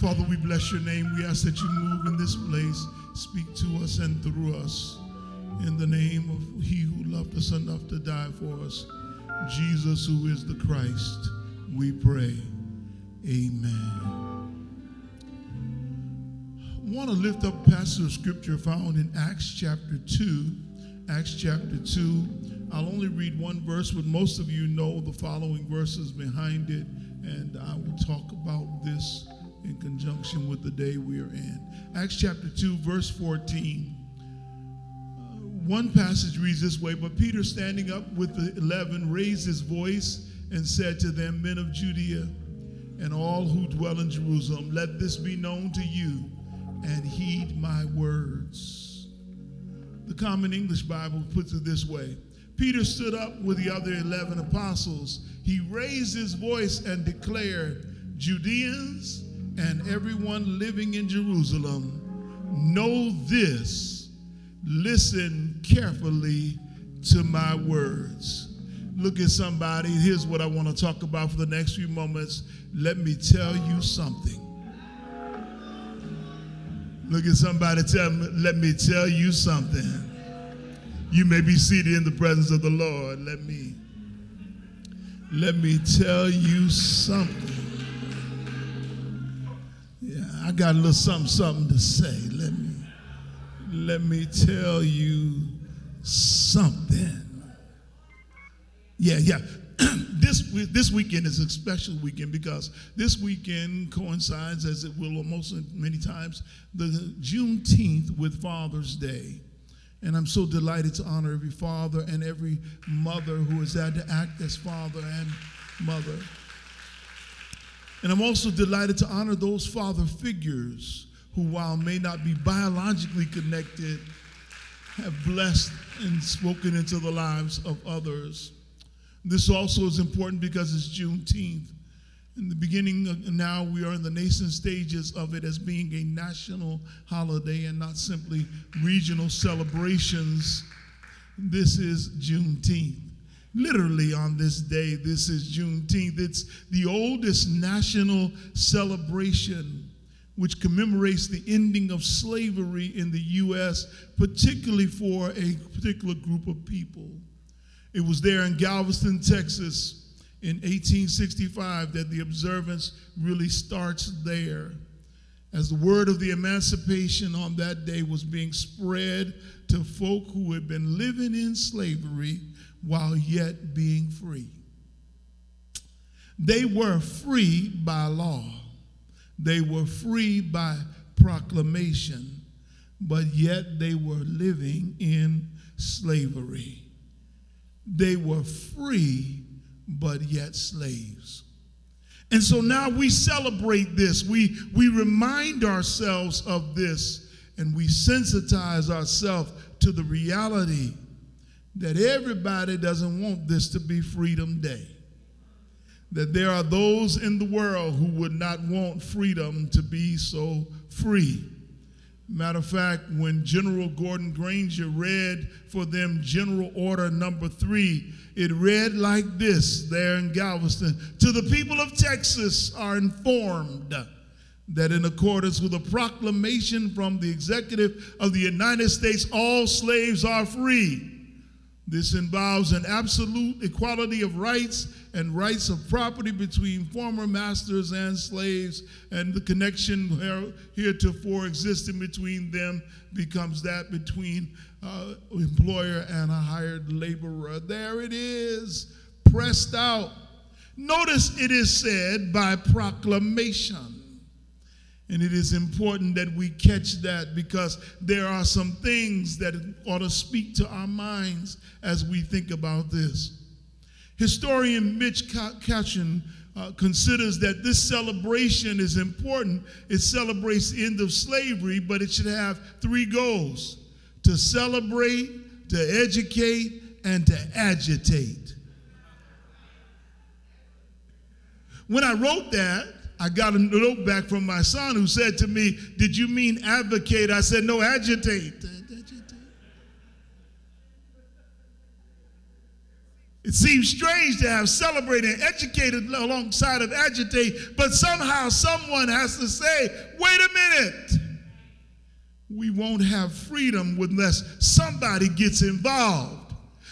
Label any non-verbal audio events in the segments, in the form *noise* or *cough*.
Father, we bless your name. We ask that you move in this place, speak to us and through us. In the name of he who loved us enough to die for us, Jesus, who is the Christ, we pray. Amen. I want to lift up a passage of scripture found in Acts chapter 2. Acts chapter 2. I'll only read one verse, but most of you know the following verses behind it, and I will talk about this in conjunction with the day we are in. Acts chapter 2, verse 14. Uh, one passage reads this way But Peter, standing up with the eleven, raised his voice and said to them, Men of Judea and all who dwell in Jerusalem, let this be known to you and heed my words. The Common English Bible puts it this way Peter stood up with the other 11 apostles. He raised his voice and declared, Judeans and everyone living in Jerusalem, know this. Listen carefully to my words. Look at somebody. Here's what I want to talk about for the next few moments. Let me tell you something. Look at somebody, tell me, let me tell you something. You may be seated in the presence of the Lord. Let me let me tell you something. I got a little something something to say. Let me let me tell you something. Yeah, yeah. *clears throat* this this weekend is a special weekend because this weekend coincides, as it will most many times, the Juneteenth with Father's Day. And I'm so delighted to honor every father and every mother who has had to act as father and mother. And I'm also delighted to honor those father figures who, while may not be biologically connected, have blessed and spoken into the lives of others. This also is important because it's Juneteenth. In the beginning, now we are in the nascent stages of it as being a national holiday and not simply regional celebrations. This is Juneteenth. Literally, on this day, this is Juneteenth. It's the oldest national celebration which commemorates the ending of slavery in the U.S., particularly for a particular group of people. It was there in Galveston, Texas in 1865 that the observance really starts there. As the word of the emancipation on that day was being spread to folk who had been living in slavery while yet being free. They were free by law, they were free by proclamation, but yet they were living in slavery. They were free, but yet slaves. And so now we celebrate this. We, we remind ourselves of this and we sensitize ourselves to the reality that everybody doesn't want this to be Freedom Day. That there are those in the world who would not want freedom to be so free. Matter of fact, when General Gordon Granger read for them General Order number three, it read like this there in Galveston To the people of Texas are informed that in accordance with a proclamation from the executive of the United States, all slaves are free. This involves an absolute equality of rights and rights of property between former masters and slaves, and the connection heretofore existing between them becomes that between uh, employer and a hired laborer. There it is, pressed out. Notice it is said by proclamation. And it is important that we catch that because there are some things that ought to speak to our minds as we think about this. Historian Mitch Kachun uh, considers that this celebration is important. It celebrates the end of slavery, but it should have three goals to celebrate, to educate, and to agitate. When I wrote that, I got a note back from my son who said to me, Did you mean advocate? I said, No, agitate. It seems strange to have celebrated and educated alongside of agitate, but somehow someone has to say, wait a minute. We won't have freedom unless somebody gets involved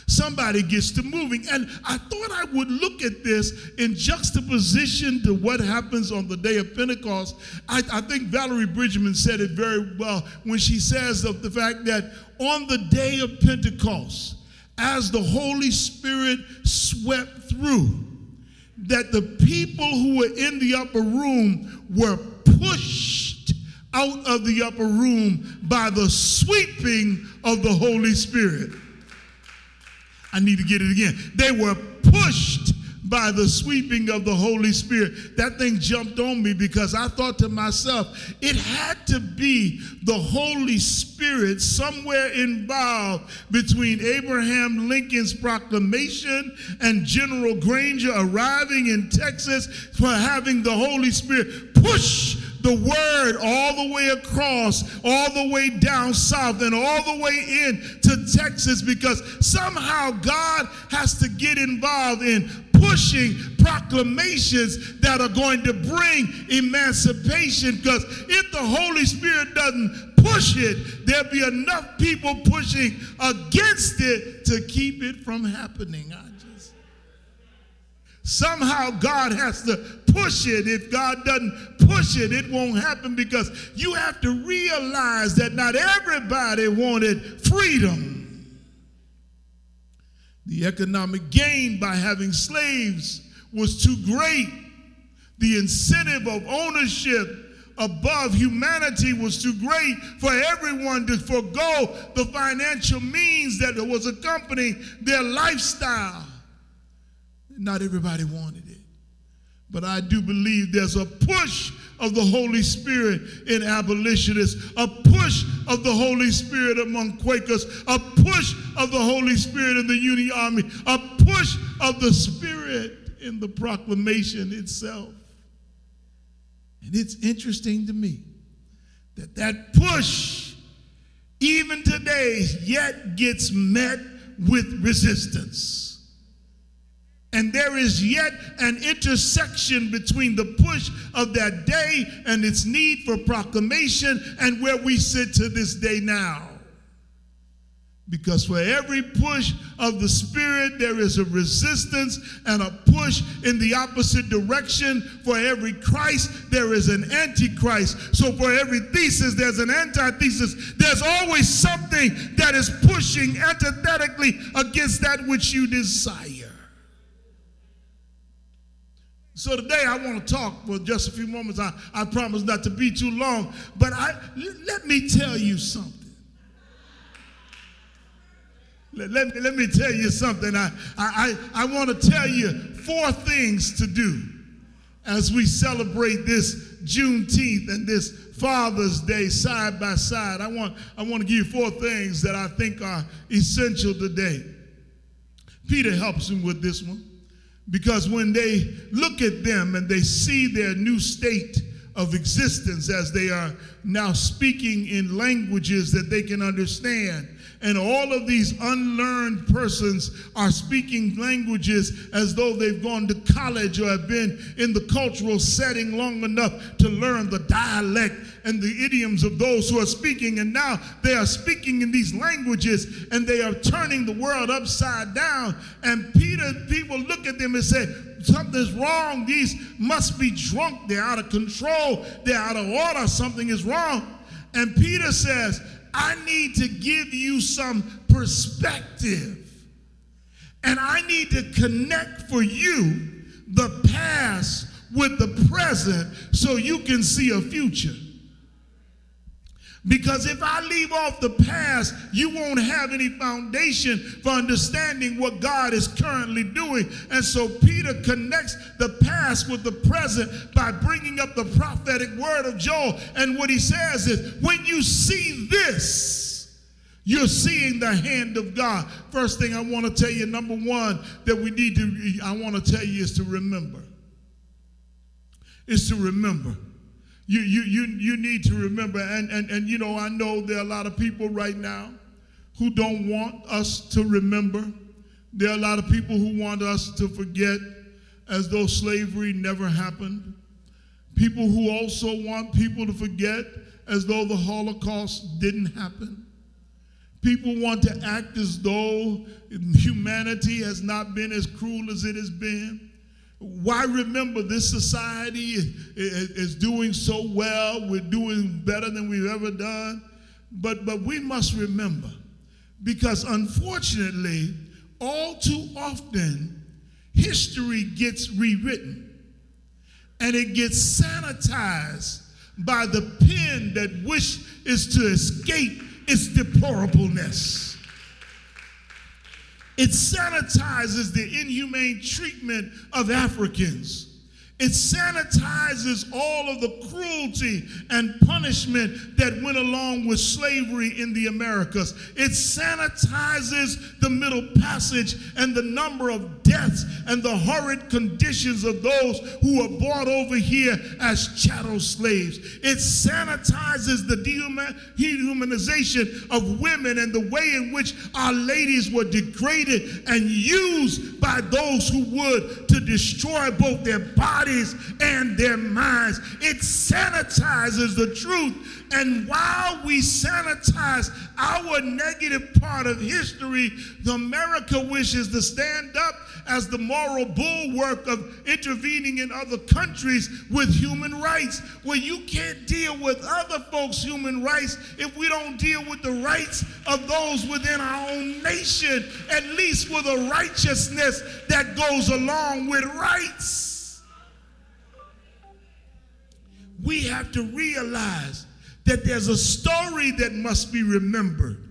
somebody gets to moving. And I thought I would look at this in juxtaposition to what happens on the day of Pentecost. I, I think Valerie Bridgeman said it very well when she says of the fact that on the day of Pentecost, as the Holy Spirit swept through, that the people who were in the upper room were pushed out of the upper room by the sweeping of the Holy Spirit. I need to get it again. They were pushed by the sweeping of the Holy Spirit. That thing jumped on me because I thought to myself, it had to be the Holy Spirit somewhere involved between Abraham Lincoln's proclamation and General Granger arriving in Texas for having the Holy Spirit push the word all the way across, all the way down south, and all the way in to Texas because somehow God has to get involved in pushing proclamations that are going to bring emancipation because if the Holy Spirit doesn't push it, there'll be enough people pushing against it to keep it from happening. Somehow God has to push it. If God doesn't push it, it won't happen because you have to realize that not everybody wanted freedom. The economic gain by having slaves was too great. The incentive of ownership above humanity was too great for everyone to forego the financial means that was accompanying their lifestyle. Not everybody wanted it. But I do believe there's a push of the Holy Spirit in abolitionists, a push of the Holy Spirit among Quakers, a push of the Holy Spirit in the Union Army, a push of the Spirit in the proclamation itself. And it's interesting to me that that push, even today, yet gets met with resistance. And there is yet an intersection between the push of that day and its need for proclamation and where we sit to this day now. Because for every push of the Spirit, there is a resistance and a push in the opposite direction. For every Christ, there is an antichrist. So for every thesis, there's an antithesis. There's always something that is pushing antithetically against that which you desire. So today I want to talk for just a few moments. I, I promise not to be too long, but I let me tell you something. Let, let, me, let me tell you something. I, I, I want to tell you four things to do as we celebrate this Juneteenth and this Father's Day side by side. I want, I want to give you four things that I think are essential today. Peter helps him with this one. Because when they look at them and they see their new state of existence as they are now speaking in languages that they can understand, and all of these unlearned persons are speaking languages as though they've gone to college or have been in the cultural setting long enough to learn the dialect and the idioms of those who are speaking. And now they are speaking in these languages and they are turning the world upside down. And Peter, people look at them and say, Something's wrong. These must be drunk. They're out of control. They're out of order. Something is wrong. And Peter says, I need to give you some perspective. And I need to connect for you the past with the present so you can see a future. Because if I leave off the past, you won't have any foundation for understanding what God is currently doing. And so Peter connects the past with the present by bringing up the prophetic word of Joel. And what he says is, when you see this, you're seeing the hand of God. First thing I want to tell you, number one, that we need to, I want to tell you is to remember. Is to remember. You, you, you, you need to remember, and, and, and you know, I know there are a lot of people right now who don't want us to remember There are a lot of people who want us to forget as though slavery never happened. People who also want people to forget as though the Holocaust didn't happen. People want to act as though humanity has not been as cruel as it has been. Why remember this society is doing so well? We're doing better than we've ever done. But, but we must remember, because unfortunately, all too often, history gets rewritten and it gets sanitized by the pen that wish is to escape its deplorableness. It sanitizes the inhumane treatment of Africans. It sanitizes all of the cruelty and punishment that went along with slavery in the Americas. It sanitizes the Middle Passage and the number of deaths and the horrid conditions of those who were brought over here as chattel slaves. It sanitizes the dehumanization of women and the way in which our ladies were degraded and used by those who would to destroy both their bodies bodies and their minds. It sanitizes the truth. And while we sanitize our negative part of history, the America wishes to stand up as the moral bulwark of intervening in other countries with human rights. Well, you can't deal with other folks' human rights if we don't deal with the rights of those within our own nation, at least with a righteousness that goes along with rights we have to realize that there's a story that must be remembered.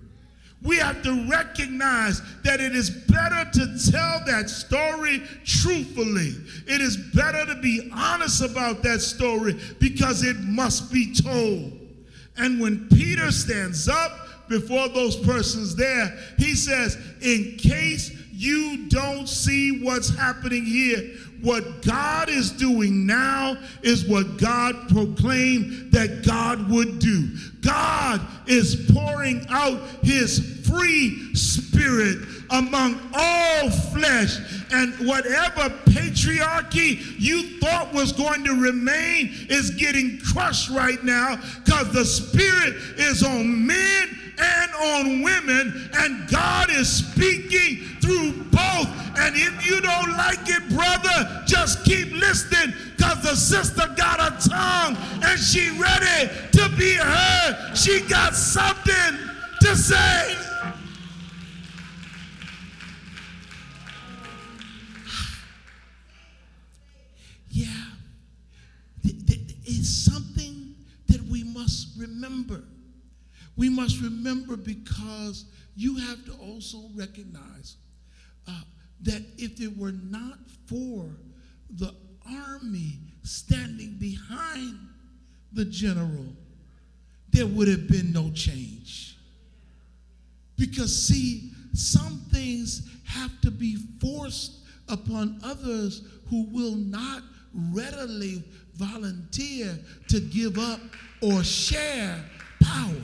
We have to recognize that it is better to tell that story truthfully. It is better to be honest about that story because it must be told. And when Peter stands up before those persons there, he says, In case you don't see what's happening here, what God is doing now is what God proclaimed that God would do. God is pouring out his free spirit among all flesh. And whatever patriarchy you thought was going to remain is getting crushed right now because the spirit is on men and on women, and God is speaking through both. And if you don't like it, brother, just keep listening because the sister got a tongue and she ready to be heard. She got something to say. Remember. We must remember because you have to also recognize uh, that if it were not for the army standing behind the general, there would have been no change. Because, see, some things have to be forced upon others who will not readily volunteer to give up or share power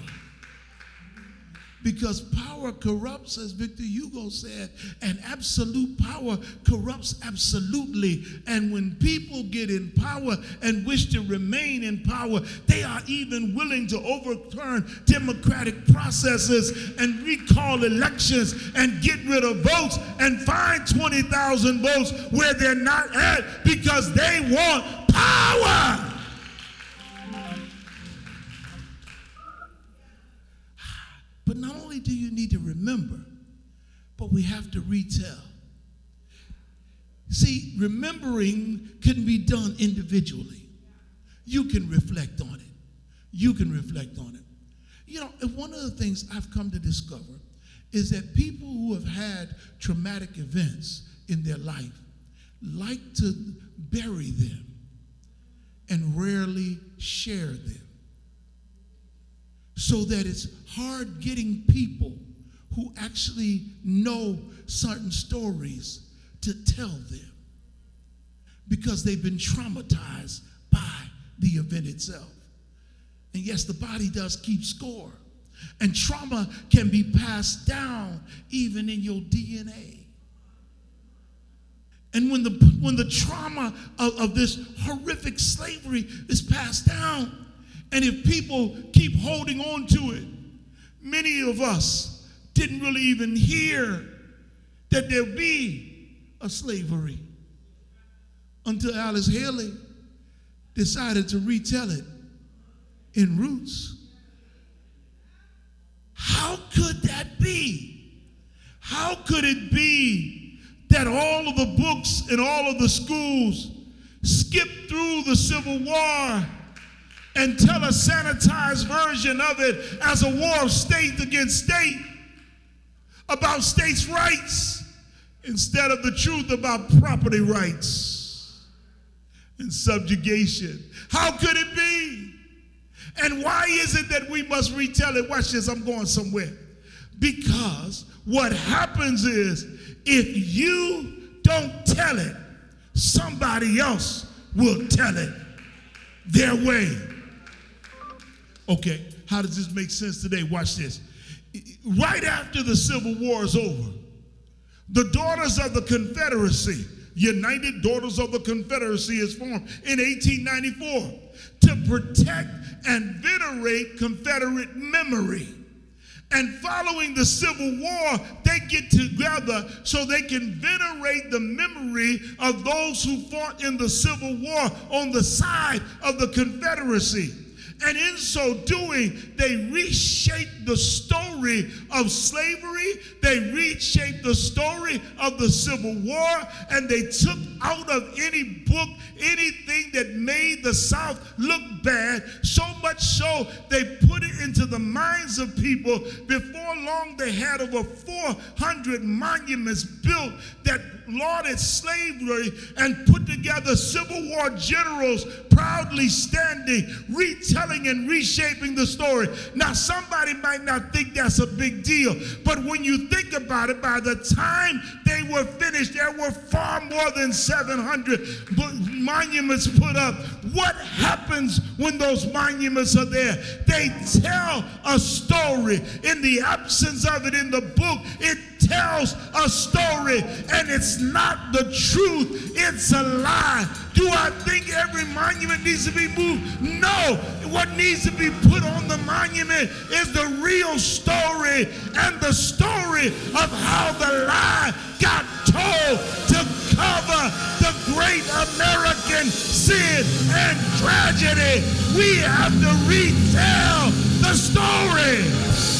because power corrupts, as Victor Hugo said, and absolute power corrupts absolutely. And when people get in power and wish to remain in power, they are even willing to overturn democratic processes and recall elections and get rid of votes and find 20,000 votes where they're not at because they want power. But not only do you need to remember, but we have to retell. See, remembering can be done individually. You can reflect on it. You can reflect on it. You know, one of the things I've come to discover is that people who have had traumatic events in their life like to bury them and rarely share them so that it's hard getting people who actually know certain stories to tell them because they've been traumatized by the event itself. And yes, the body does keep score. And trauma can be passed down even in your DNA. And when the, when the trauma of, of this horrific slavery is passed down, and if people keep holding on to it, many of us didn't really even hear that there'll be a slavery until Alex Haley decided to retell it in Roots. How could that be? How could it be that all of the books in all of the schools skip through the Civil War and tell a sanitized version of it as a war of state against state about states' rights instead of the truth about property rights and subjugation? How could it be? And why is it that we must retell it? Watch this, I'm going somewhere. Because what happens is if you don't tell it, somebody else will tell it their way. Okay, how does this make sense today? Watch this. Right after the Civil War is over, the Daughters of the Confederacy, United Daughters of the Confederacy, is formed in 1894 to protect and venerate Confederate memory. And following the Civil War, they get together so they can venerate the memory of those who fought in the Civil War on the side of the Confederacy. And in so doing, they reshaped the story of slavery, they reshaped the story of the Civil War, and they took out of any book anything that made the South look bad, so much so they put it into the minds of people. Before long, they had over 400 monuments built that lauded slavery and put together Civil War generals proudly standing, retelling and reshaping the story. Now, somebody might not think that's a big deal, but when you think about it, by the time they were finished, there were far more than 700 monuments put up. What happens when those monuments are there? They tell a story. In the absence of it in the book, it tells a story and it's not the truth, it's a lie. Do I think every monument needs to be moved? No. What needs to be put on the monument is the real story and the story of how the lie got told to cover the great American sin and tragedy. We have to retell the story.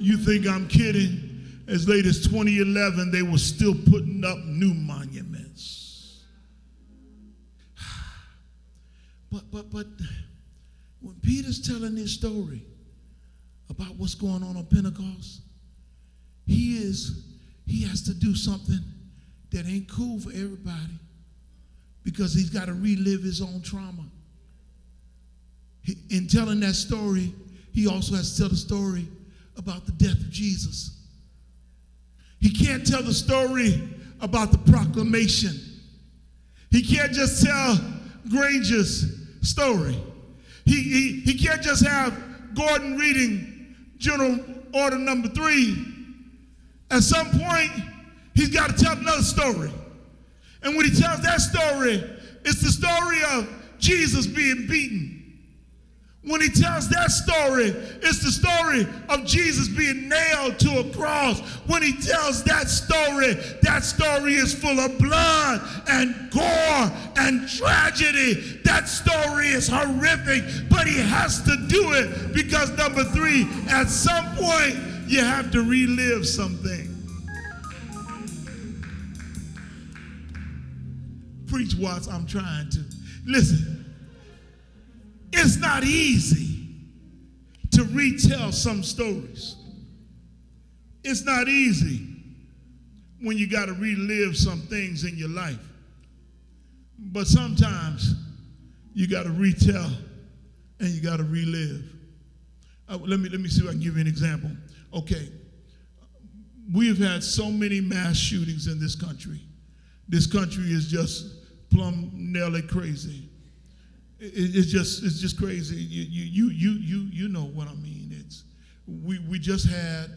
You think I'm kidding? As late as 2011, they were still putting up new monuments. *sighs* But, but, but, when Peter's telling this story about what's going on on Pentecost, he is, he has to do something that ain't cool for everybody because he's got to relive his own trauma. In telling that story, he also has to tell the story about the death of Jesus. He can't tell the story about the proclamation. He can't just tell Granger's story. He, he, he can't just have Gordon reading General Order number three. At some point, he's got to tell another story. And when he tells that story, it's the story of Jesus being beaten when he tells that story, it's the story of Jesus being nailed to a cross. When he tells that story, that story is full of blood and gore and tragedy. That story is horrific, but he has to do it because, number three, at some point, you have to relive something. Preach, Watts, I'm trying to. Listen. It's not easy to retell some stories. It's not easy when you got to relive some things in your life. But sometimes you got to retell and you got to relive. Uh, let, me, let me see if I can give you an example. Okay, we've had so many mass shootings in this country. This country is just plumb nearly crazy it's just it's just crazy. You you you you you know what I mean. It's we we just had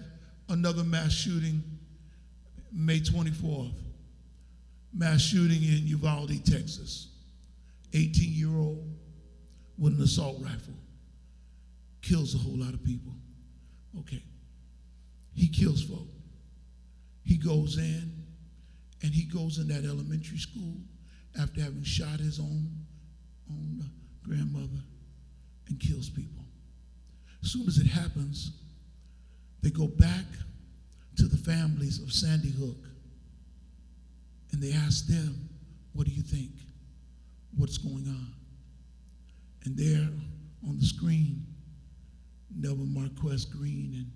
another mass shooting May 24th. Mass shooting in Uvalde, Texas. 18 year old with an assault rifle kills a whole lot of people. Okay. He kills folk. He goes in and he goes in that elementary school after having shot his own, own grandmother and kills people. As soon as it happens, they go back to the families of Sandy Hook and they ask them, What do you think? What's going on? And there on the screen, Nelba Márquez-Greene and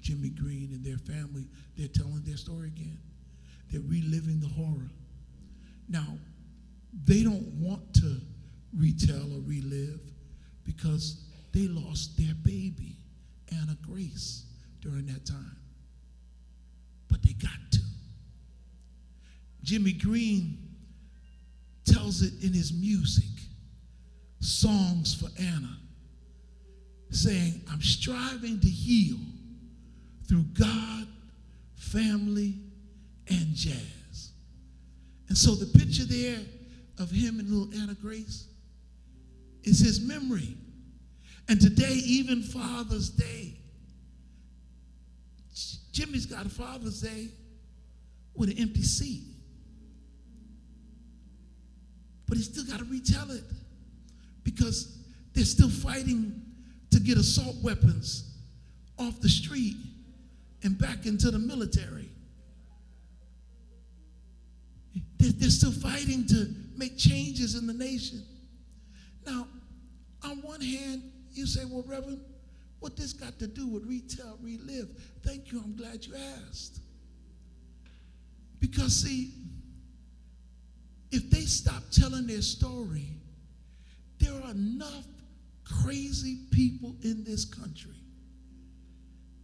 Jimmy Greene and their family, they're telling their story again. They're reliving the horror. Now, they don't want to retell or relive because they lost their baby, Anna Grace, during that time. But they got to. Jimmy Greene tells it in his music, Songs for Anna, saying, I'm striving to heal through God, family, and jazz. And so the picture there of him and little Anna Grace is his memory. And today, even Father's Day, Jimmy's got a Father's Day with an empty seat. But he's still got to retell it because they're still fighting to get assault weapons off the street and back into the military. They're still fighting to make changes in the nation. Now, on one hand, you say, well, Reverend, what this got to do with retail relive? Thank you, I'm glad you asked. Because, see, if they stop telling their story, there are enough crazy people in this country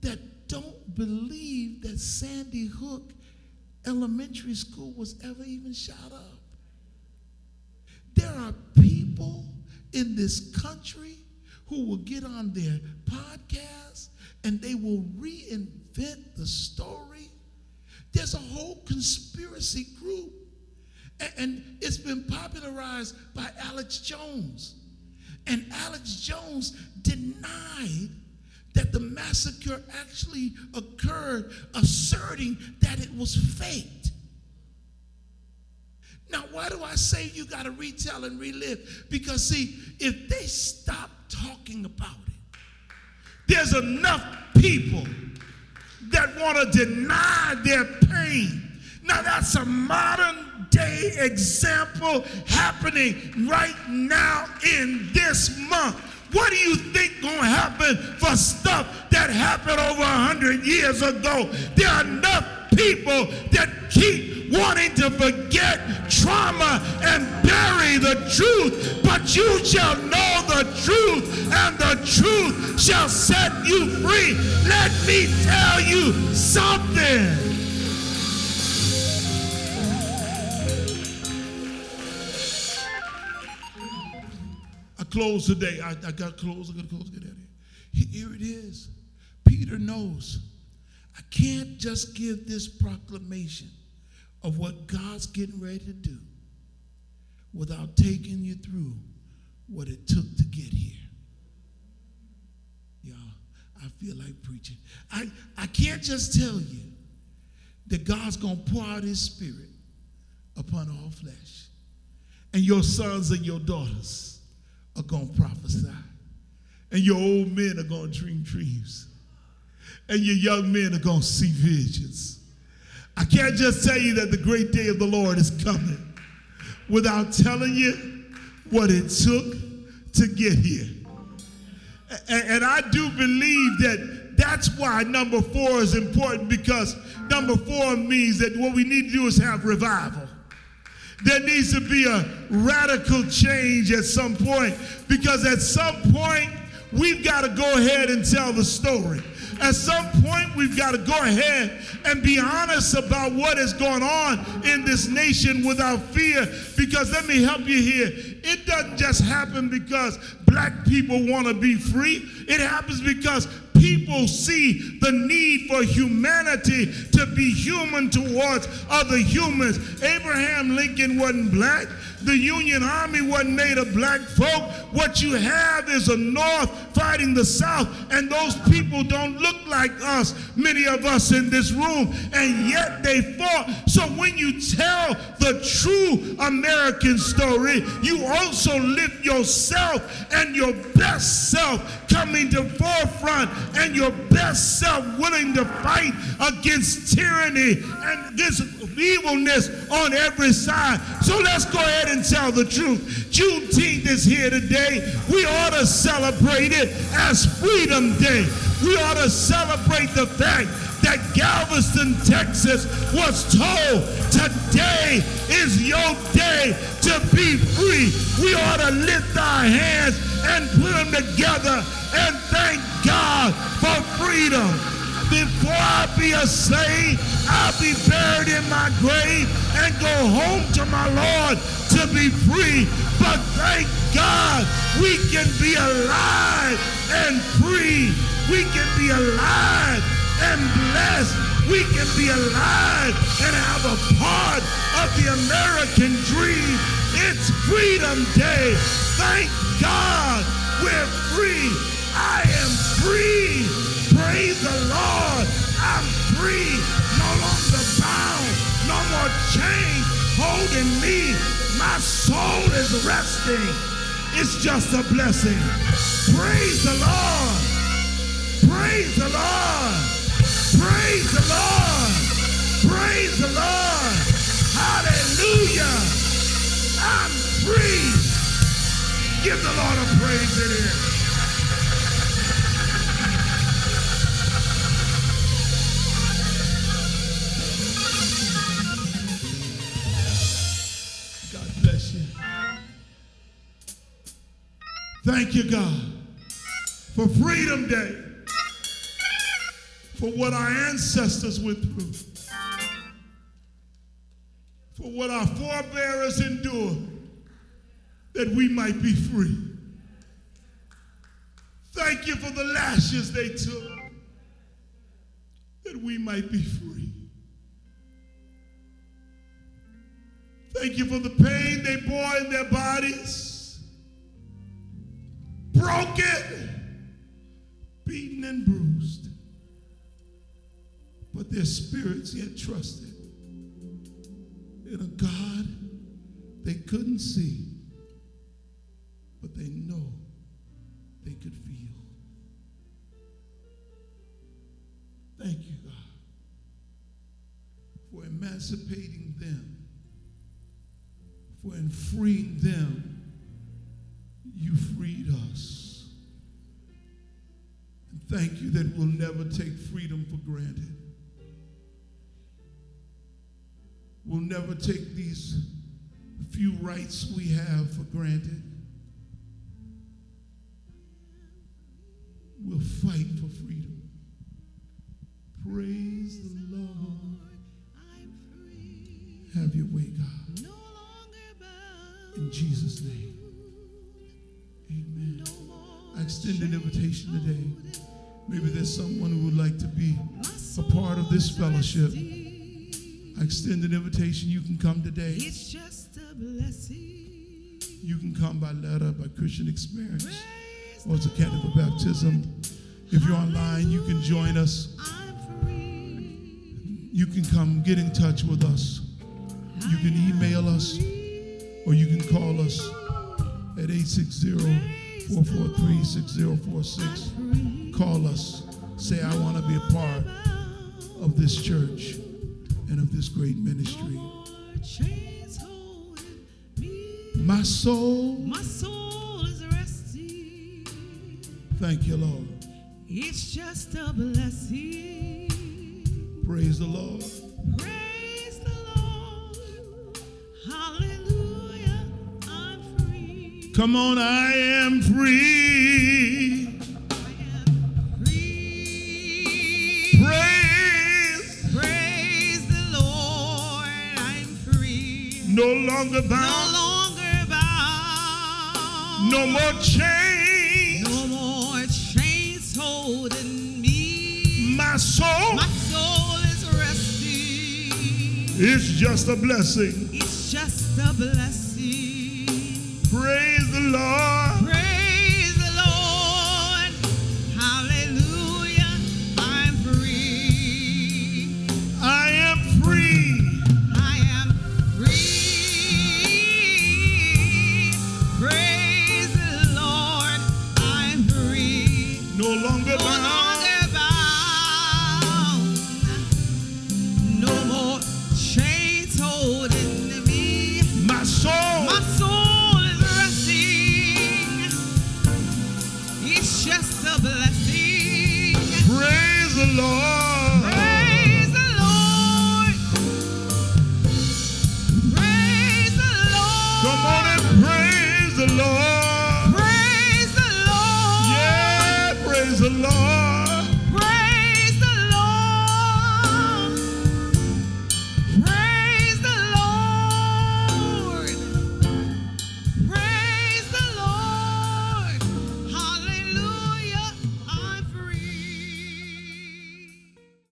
that don't believe that Sandy Hook Elementary School was ever even shot up. There are people in this country who will get on their podcast and they will reinvent the story. There's a whole conspiracy group, and it's been popularized by Alex Jones. And Alex Jones denied that the massacre actually occurred, asserting that it was faked. Now, why do I say you got to retell and relive? Because, see, if they stop talking about it, there's enough people that want to deny their pain. Now, that's a modern day example happening right now in this month. What do you think to happen for stuff that happened over a hundred years ago? There are enough people that keep wanting to forget trauma and bury the truth, but you shall know the truth, and the truth shall set you free. Let me tell you something. I close today. I, I got close. I got to close. Get out of here. Here it is. Peter knows I can't just give this proclamation of what God's getting ready to do without taking you through what it took to get here. Y'all, I feel like preaching. I, I can't just tell you that God's going to pour out his spirit upon all flesh. And your sons and your daughters are going to prophesy. And your old men are going to dream dreams. And your young men are going to see visions. I can't just tell you that the great day of the Lord is coming without telling you what it took to get here. And, and I do believe that that's why number four is important because number four means that what we need to do is have revival. There needs to be a radical change at some point because at some point we've got to go ahead and tell the story. At some point, we've got to go ahead and be honest about what is going on in this nation without fear. Because let me help you here. It doesn't just happen because black people want to be free, it happens because people see the need for humanity to be human towards other humans. Abraham Lincoln wasn't black. The Union Army wasn't made of black folk. What you have is a North fighting the South, and those people don't look like us, many of us in this room, and yet they fought. So when you tell the true American story, you also lift yourself and your best self coming to forefront and your best self willing to fight against tyranny and this evilness on every side. So let's go ahead and tell the truth. Juneteenth is here today. We ought to celebrate it as Freedom Day. We ought to celebrate the fact that Galveston, Texas was told today is your day to be free. We ought to lift our hands and put them together and thank God for freedom. Before I be a slave, I'll be buried in my grave and go home to my Lord to be free. But thank God we can be alive and free. We can be alive and blessed. We can be alive and have a part of the American dream. It's Freedom Day. Thank God we're free. I am free. Praise the Lord. I'm free. No longer bound. No more chains holding me. My soul is resting. It's just a blessing. Praise the Lord. Praise the Lord. Praise the Lord. Praise the Lord. Hallelujah. I'm free. Give the Lord a praise in here. Thank you, God, for Freedom Day, for what our ancestors went through, for what our forebears endured, that we might be free. Thank you for the lashes they took, that we might be free. Thank you for the pain they bore in their bodies, broken, beaten, and bruised. But their spirits yet trusted in a God they couldn't see, but they know they could feel. Thank you, God, for emancipating them for freeing them, you freed us. And thank you that we'll never take freedom for granted. We'll never take these few rights we have for granted. We'll fight for freedom. Praise the Lord. Have your way, extend an invitation today. Maybe there's someone who would like to be a part of this fellowship. I extend an invitation. You can come today. It's just a blessing. You can come by letter, by Christian experience, or as a candidate for baptism. If you're online, you can join us. You can come get in touch with us. You can email us or you can call us at 860-443-6046. Call us. Say, I want to be a part of this church and of this great ministry. Chains holding me. My soul, My soul is resting. thank you, Lord. It's just a blessing. Praise the Lord. Come on, I am free. free. Praise. Praise the Lord, I'm free. No longer bound. No longer bound. No more chains. No more chains holding me. My soul. My soul is resting. It's just a blessing. It's just a blessing.